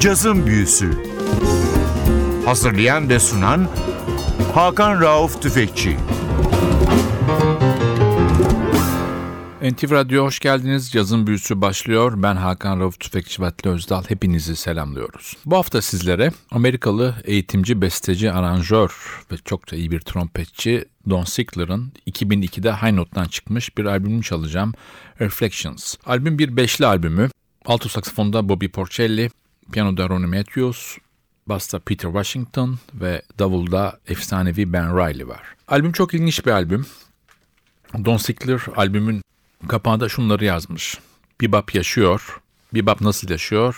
Cazın Büyüsü Hazırlayan ve sunan Hakan Rauf Tüfekçi NTV Radyo hoş geldiniz. Cazın büyüsü başlıyor. Ben Hakan Rauf Tüfekçi Vatli Özdal. Hepinizi selamlıyoruz. Bu hafta sizlere Amerikalı eğitimci, besteci, aranjör ve çok da iyi bir trompetçi Don Sickler'ın 2002'de High Note'dan çıkmış bir albümünü çalacağım. Reflections. Albüm bir beşli albümü. Alto saksafonda Bobby Porcelli, piyanoda Ronnie Matthews, basta Peter Washington ve davulda efsanevi Ben Riley var. Albüm çok ilginç bir albüm. Don Sickler albümün kapağında şunları yazmış. Bebop yaşıyor. Bebop nasıl yaşıyor?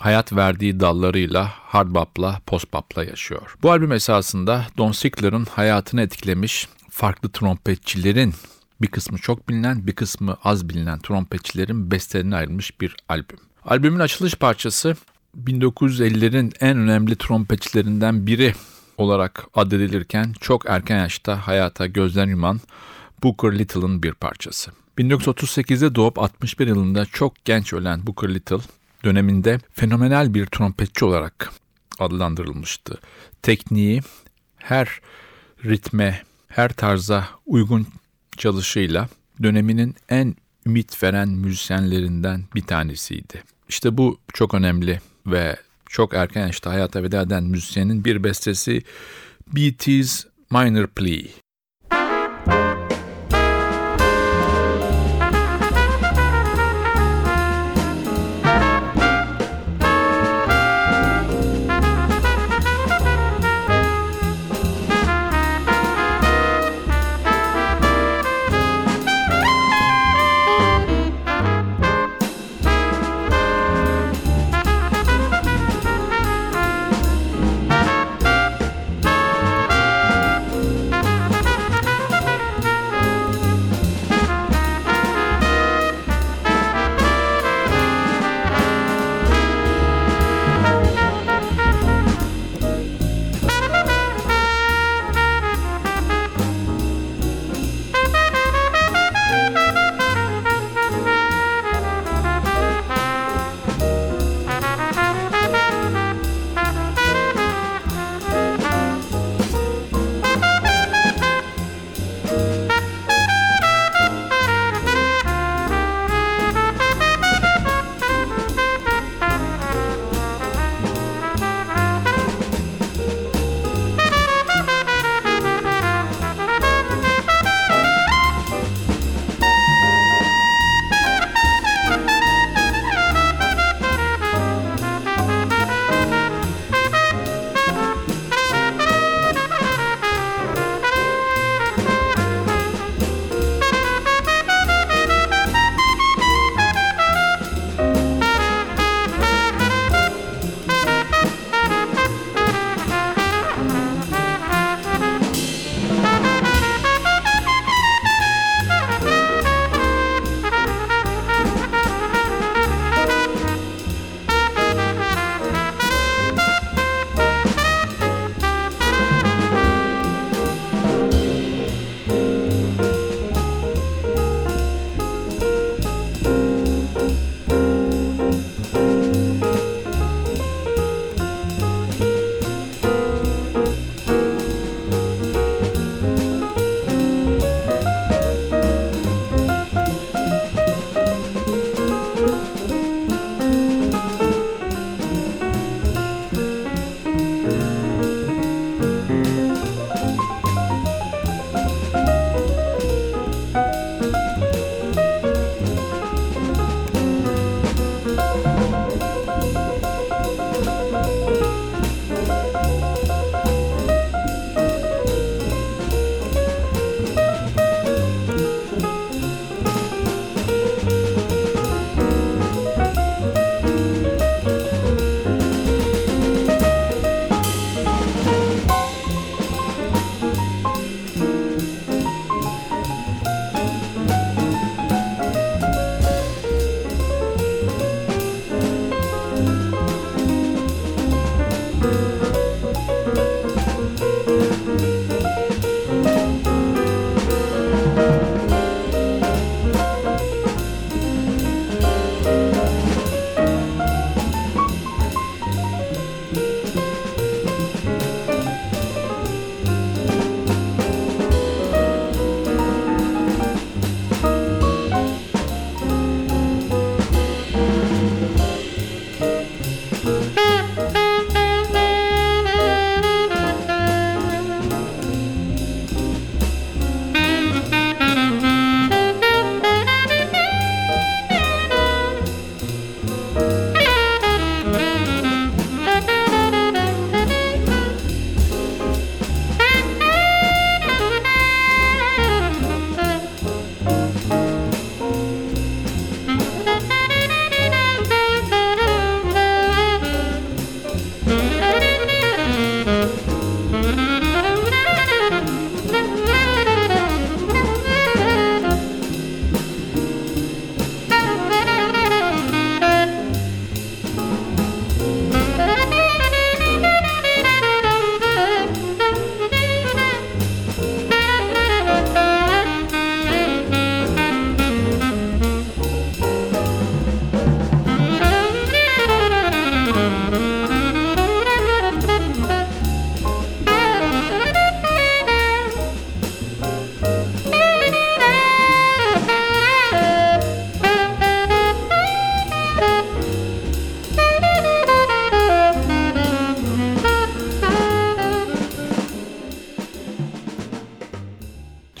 Hayat verdiği dallarıyla hard bop'la, post bop'la yaşıyor. Bu albüm esasında Don Sickler'ın hayatını etkilemiş farklı trompetçilerin bir kısmı çok bilinen, bir kısmı az bilinen trompetçilerin bestelerine ayrılmış bir albüm. Albümün açılış parçası 1950'lerin en önemli trompetçilerinden biri olarak addedilirken çok erken yaşta hayata gözden yuman Booker Little'ın bir parçası. 1938'de doğup 61 yılında çok genç ölen Booker Little döneminde fenomenal bir trompetçi olarak adlandırılmıştı. Tekniği her ritme, her tarza uygun çalışıyla döneminin en ümit veren müzisyenlerinden bir tanesiydi. İşte bu çok önemli ve çok erken yaşta hayata veda eden müzisyenin bir bestesi B.T.'s Minor Plea.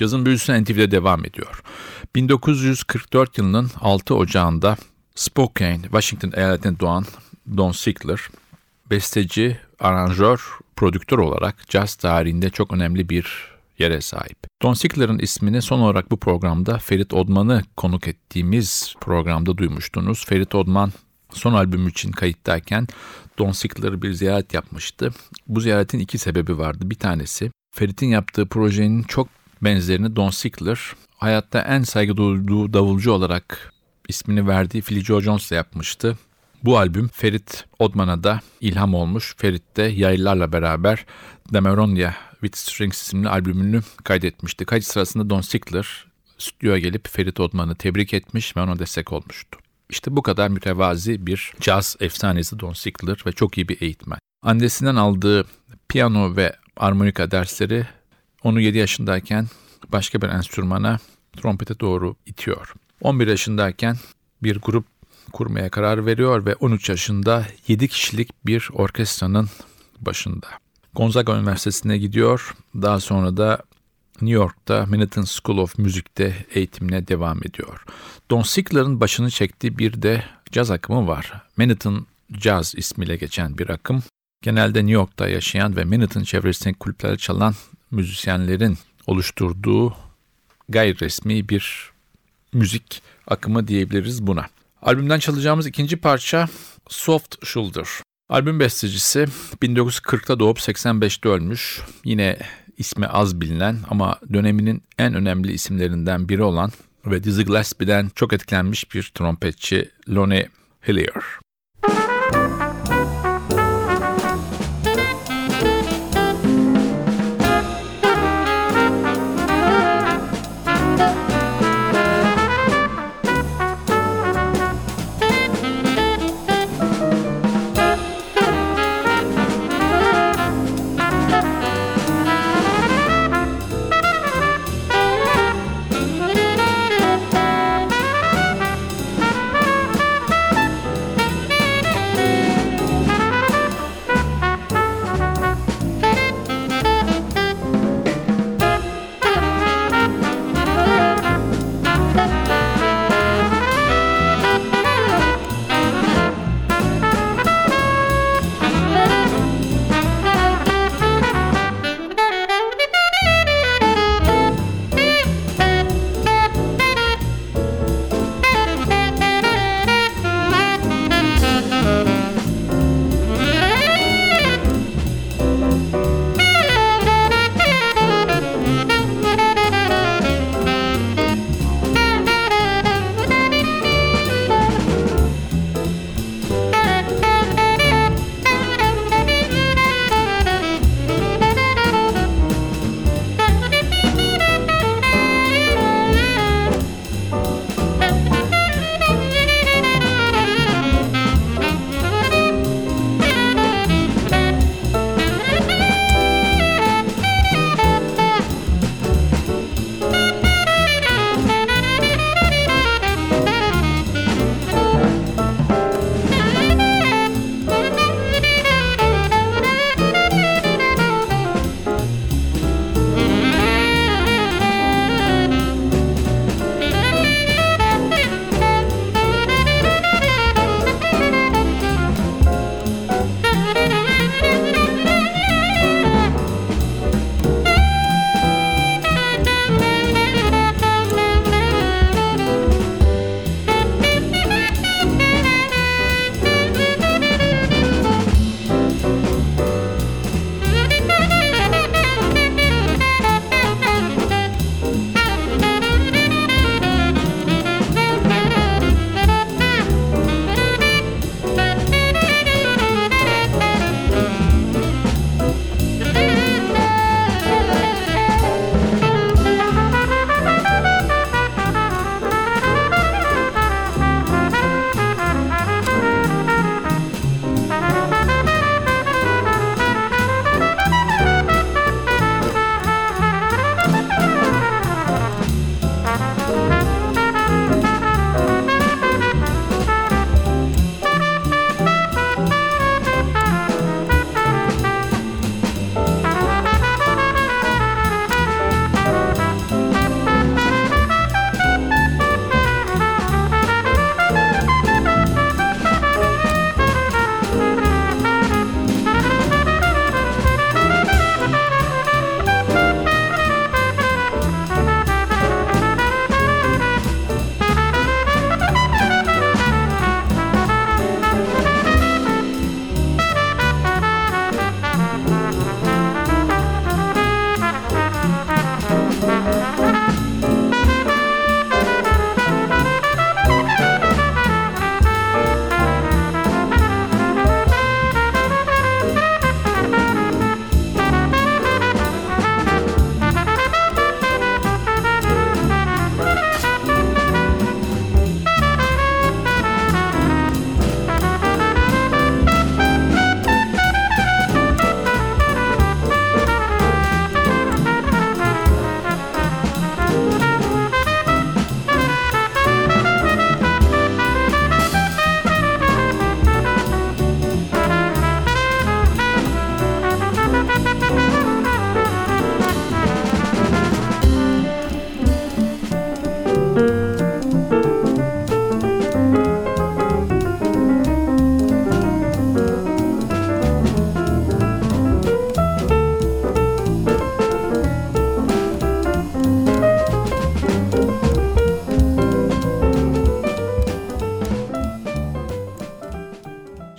Cazın büyüsü NTV'de devam ediyor. 1944 yılının 6 Ocağı'nda Spokane, Washington eyaletinde doğan Don Sickler, besteci, aranjör, prodüktör olarak caz tarihinde çok önemli bir yere sahip. Don Sickler'ın ismini son olarak bu programda Ferit Odman'ı konuk ettiğimiz programda duymuştunuz. Ferit Odman son albüm için kayıttayken Don Sickler'ı bir ziyaret yapmıştı. Bu ziyaretin iki sebebi vardı. Bir tanesi Ferit'in yaptığı projenin çok benzerini Don Sickler hayatta en saygı duyduğu davulcu olarak ismini verdiği Philly Joe Jones'la yapmıştı. Bu albüm Ferit Odman'a da ilham olmuş. Ferit de yaylılarla beraber Demeronia with Strings isimli albümünü kaydetmişti. Kayıt sırasında Don Sickler stüdyoya gelip Ferit Odman'ı tebrik etmiş ve ona destek olmuştu. İşte bu kadar mütevazi bir caz efsanesi Don Sickler ve çok iyi bir eğitmen. Annesinden aldığı piyano ve armonika dersleri onu 7 yaşındayken başka bir enstrümana trompete doğru itiyor. 11 yaşındayken bir grup kurmaya karar veriyor ve 13 yaşında 7 kişilik bir orkestranın başında. Gonzaga Üniversitesi'ne gidiyor. Daha sonra da New York'ta Manhattan School of Music'te eğitimine devam ediyor. Don Sickler'ın başını çektiği bir de caz akımı var. Manhattan Jazz ismiyle geçen bir akım. Genelde New York'ta yaşayan ve Manhattan çevresindeki kulüplerde çalan müzisyenlerin oluşturduğu gayri resmi bir müzik akımı diyebiliriz buna. Albümden çalacağımız ikinci parça Soft Shoulder. Albüm bestecisi 1940'ta doğup 85'te ölmüş. Yine ismi az bilinen ama döneminin en önemli isimlerinden biri olan ve Dizzy Gillespie'den çok etkilenmiş bir trompetçi Lonnie Hillier.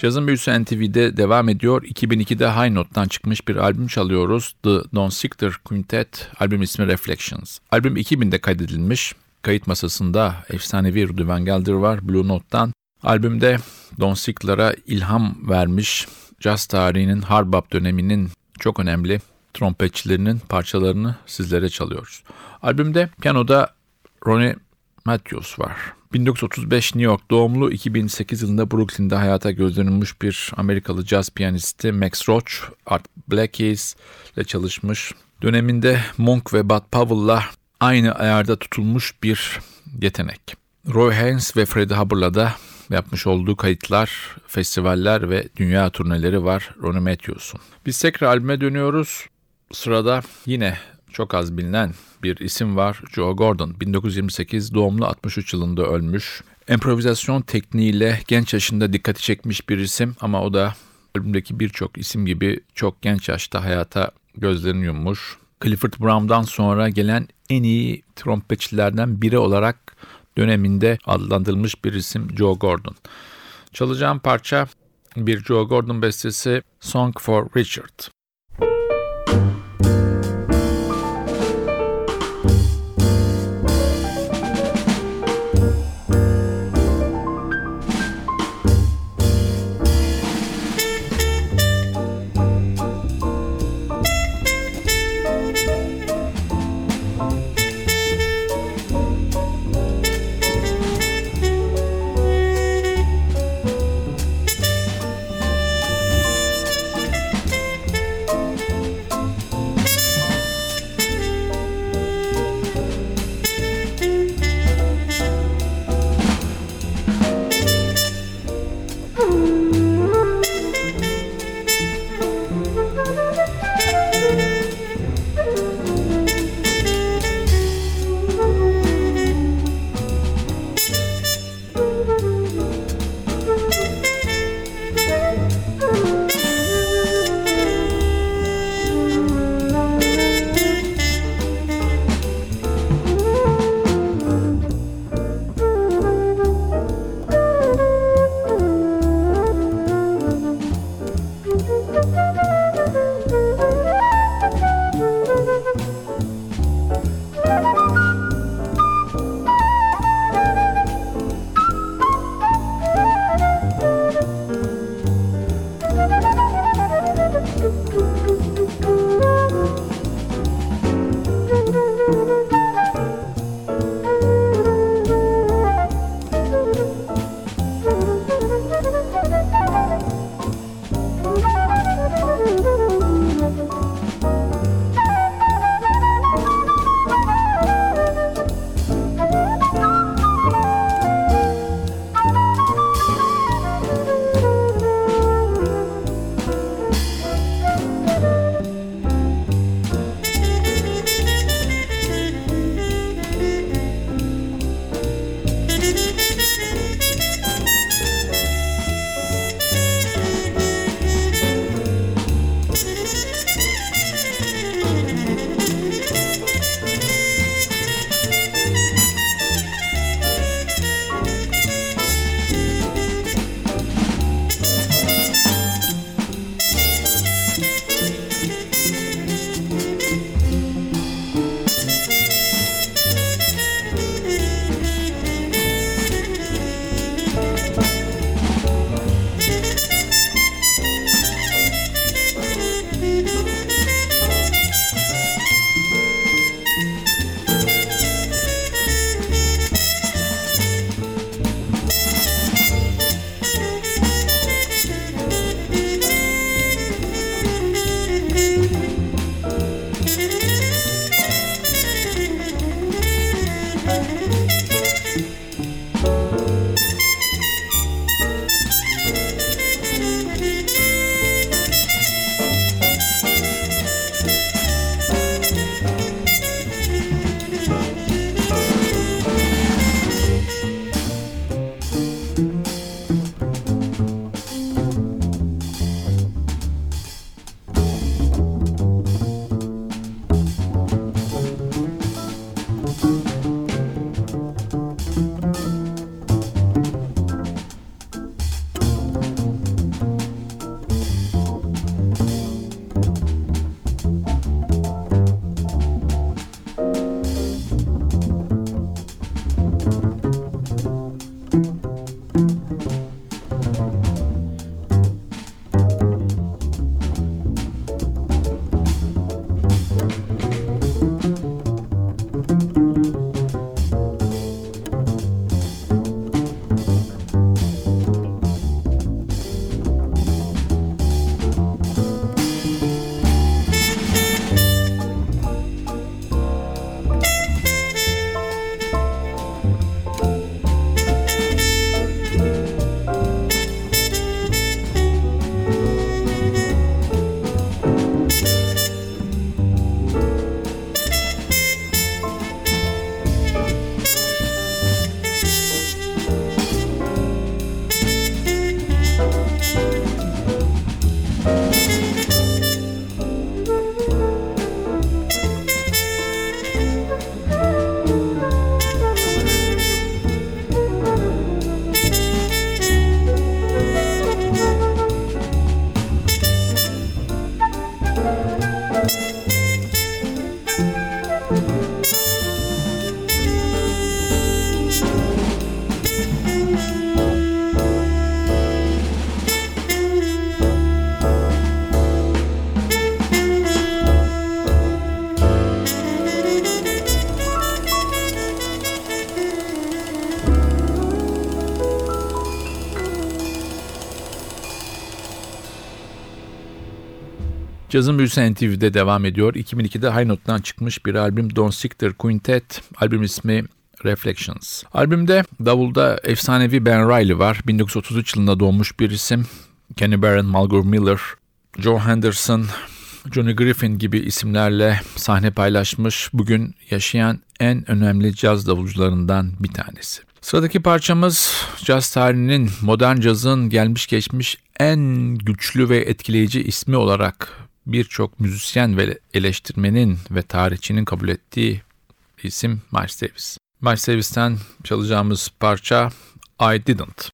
Cazın Büyüsü NTV'de devam ediyor. 2002'de High Note'dan çıkmış bir albüm çalıyoruz. The Don Sichter Quintet, albüm ismi Reflections. Albüm 2000'de kaydedilmiş. Kayıt masasında efsanevi Rudy Van Gelder var Blue Note'dan. Albümde Don Sickler'a ilham vermiş caz tarihinin Harbap döneminin çok önemli trompetçilerinin parçalarını sizlere çalıyoruz. Albümde piyanoda Ronnie Matthews var. 1935 New York doğumlu 2008 yılında Brooklyn'de hayata gözlenilmiş bir Amerikalı caz piyanisti Max Roach, Art Blakey's ile çalışmış. Döneminde Monk ve Bud Powell'la aynı ayarda tutulmuş bir yetenek. Roy Haynes ve Freddie Hubbard'la da yapmış olduğu kayıtlar, festivaller ve dünya turneleri var Ronnie Matthews'un. Biz tekrar albüme dönüyoruz. Sırada yine çok az bilinen bir isim var. Joe Gordon. 1928 doğumlu 63 yılında ölmüş. Improvizasyon tekniğiyle genç yaşında dikkati çekmiş bir isim ama o da albümdeki birçok isim gibi çok genç yaşta hayata gözlerini yummuş. Clifford Brown'dan sonra gelen en iyi trompetçilerden biri olarak döneminde adlandırılmış bir isim Joe Gordon. Çalacağım parça bir Joe Gordon bestesi Song for Richard. Cazın Büyüsü NTV'de devam ediyor. 2002'de High Note'dan çıkmış bir albüm Don Sichter Quintet. Albüm ismi Reflections. Albümde davulda efsanevi Ben Riley var. 1933 yılında doğmuş bir isim. Kenny Barron, Malgore Miller, Joe Henderson, Johnny Griffin gibi isimlerle sahne paylaşmış. Bugün yaşayan en önemli caz davulcularından bir tanesi. Sıradaki parçamız caz tarihinin modern cazın gelmiş geçmiş en güçlü ve etkileyici ismi olarak birçok müzisyen ve eleştirmenin ve tarihçinin kabul ettiği isim Miles Davis. Miles Davis'ten çalacağımız parça I Didn't.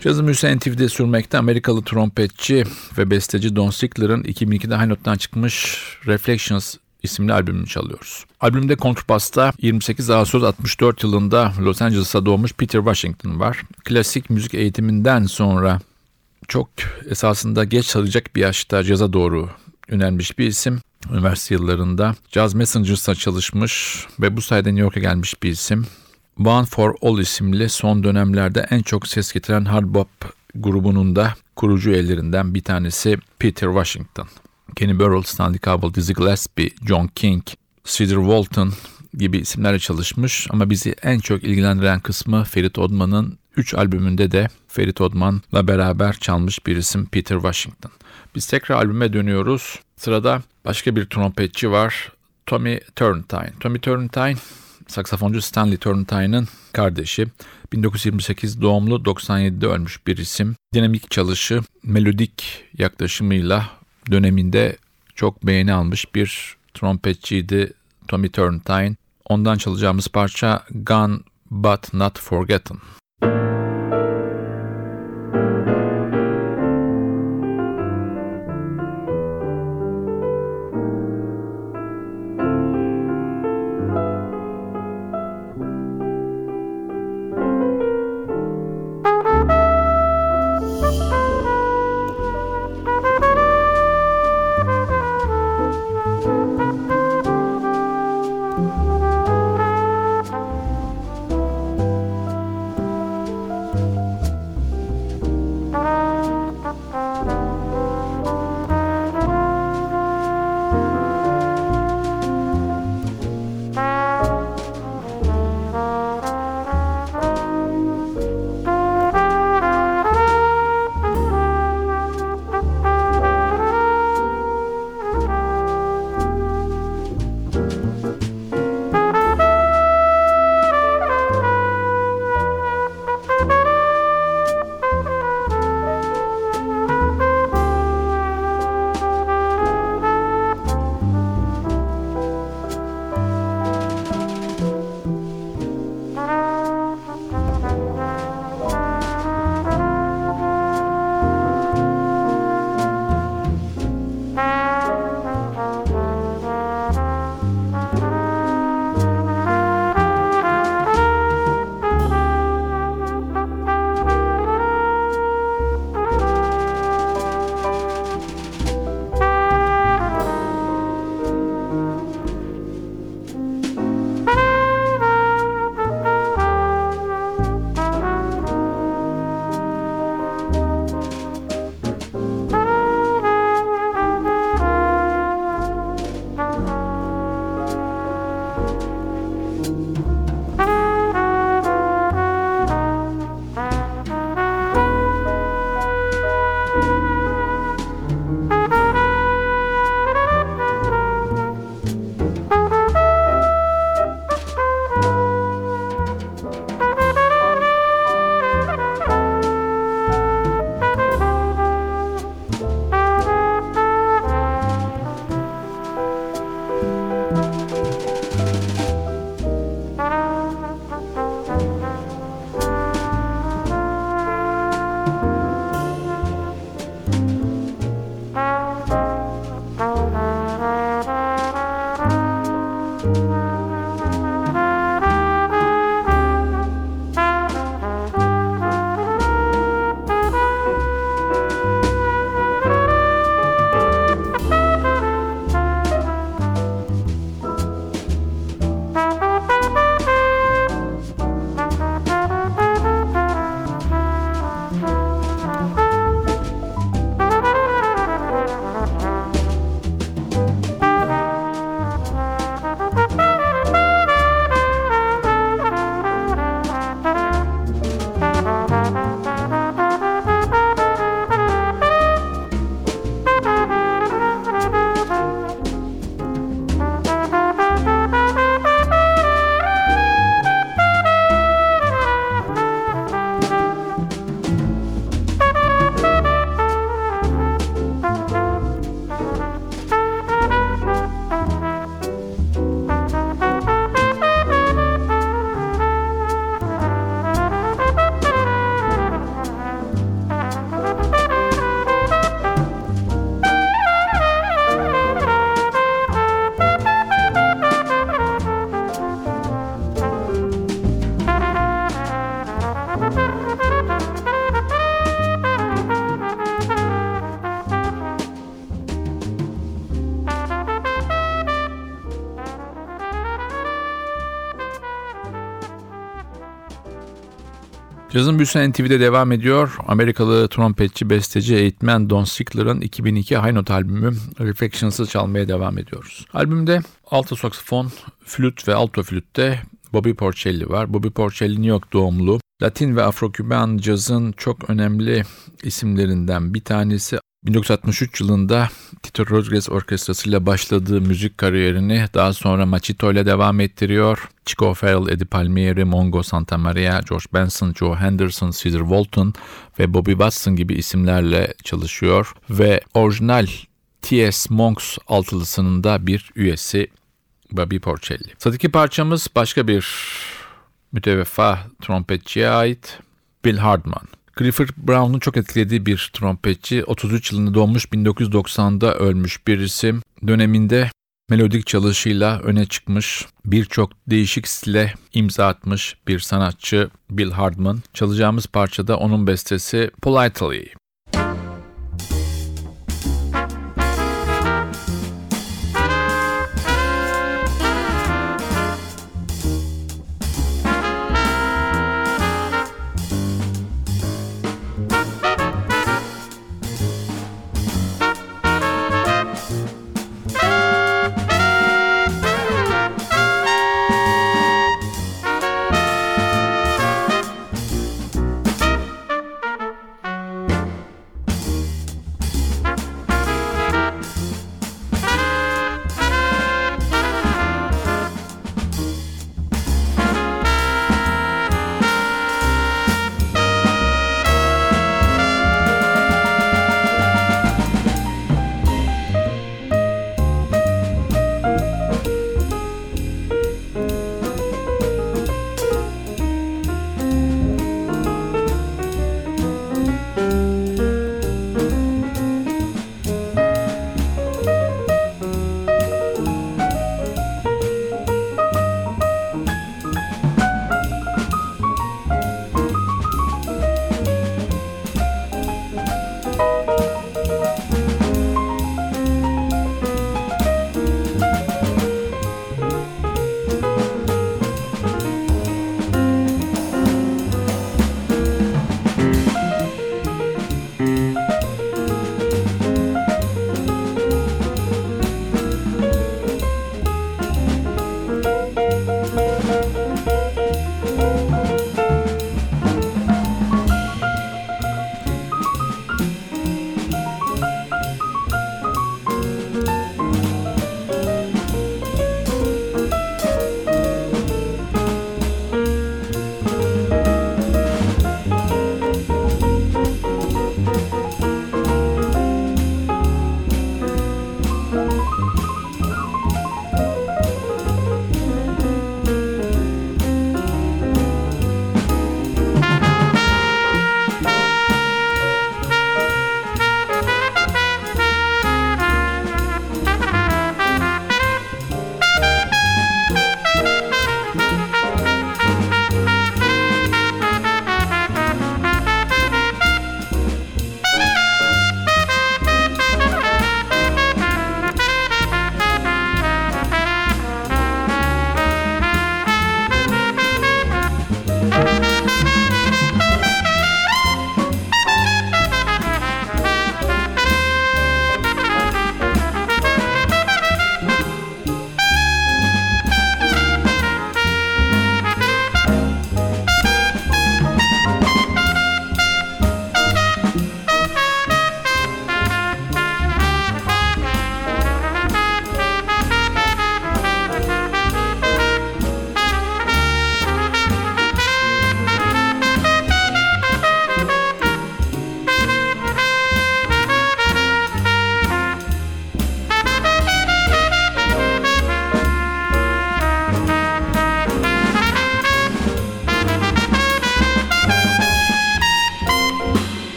Cazın büyüsü NTV'de sürmekte Amerikalı trompetçi ve besteci Don Sickler'ın 2002'de High Note'dan çıkmış Reflections isimli albümünü çalıyoruz. Albümde kontrbasta 28 Ağustos 64 yılında Los Angeles'a doğmuş Peter Washington var. Klasik müzik eğitiminden sonra çok esasında geç çalacak bir yaşta caza doğru yönelmiş bir isim. Üniversite yıllarında Jazz Messengers'a çalışmış ve bu sayede New York'a gelmiş bir isim. One for All isimli son dönemlerde en çok ses getiren hard bop grubunun da kurucu ellerinden bir tanesi Peter Washington. Kenny Burrell, Stanley Cowell, Dizzy Gillespie, John King, Cedar Walton gibi isimlerle çalışmış ama bizi en çok ilgilendiren kısmı Ferit Odman'ın 3 albümünde de Ferit Odman'la beraber çalmış bir isim Peter Washington. Biz tekrar albüme dönüyoruz. Sırada başka bir trompetçi var. Tommy Turntine. Tommy Turntine saksafoncu Stanley Turntine'ın kardeşi. 1928 doğumlu 97'de ölmüş bir isim. Dinamik çalışı, melodik yaklaşımıyla döneminde çok beğeni almış bir trompetçiydi Tommy Turntine. Ondan çalacağımız parça Gone But Not Forgotten. Cazın Büyüsü NTV'de devam ediyor. Amerikalı trompetçi, besteci, eğitmen Don Sickler'ın 2002 High Note albümü Reflections'ı çalmaya devam ediyoruz. Albümde alto saksafon, flüt ve alto flütte Bobby Porcelli var. Bobby Porcelli New York doğumlu. Latin ve Afro-Küban cazın çok önemli isimlerinden bir tanesi. 1963 yılında Tito Rodriguez Orkestrası ile başladığı müzik kariyerini daha sonra Machito ile devam ettiriyor. Chico Farrell, Eddie Palmieri, Mongo Santa Maria, George Benson, Joe Henderson, Cesar Walton ve Bobby Watson gibi isimlerle çalışıyor ve orijinal T.S. Monks altılısının da bir üyesi Bobby Porcelli. Sıradaki parçamız başka bir müteveffa trompetçiye ait Bill Hardman. Clifford Brown'un çok etkilediği bir trompetçi. 33 yılında doğmuş 1990'da ölmüş bir isim. Döneminde melodik çalışıyla öne çıkmış, birçok değişik stile imza atmış bir sanatçı Bill Hardman. Çalacağımız parçada onun bestesi Politely.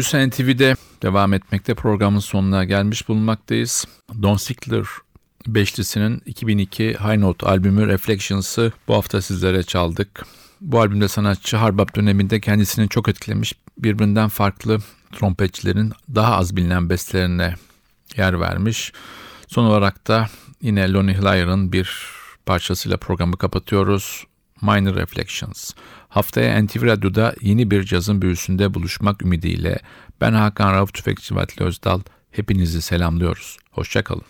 Büyüsü NTV'de devam etmekte programın sonuna gelmiş bulunmaktayız. Don Sickler beşlisinin 2002 High Note albümü Reflections'ı bu hafta sizlere çaldık. Bu albümde sanatçı Harbap döneminde kendisini çok etkilemiş birbirinden farklı trompetçilerin daha az bilinen bestelerine yer vermiş. Son olarak da yine Lonnie Hlyer'ın bir parçasıyla programı kapatıyoruz. Minor Reflections. Haftaya NTV Radyo'da yeni bir cazın büyüsünde buluşmak ümidiyle ben Hakan Rauf Tüfekçi Vatli Özdal hepinizi selamlıyoruz. Hoşçakalın.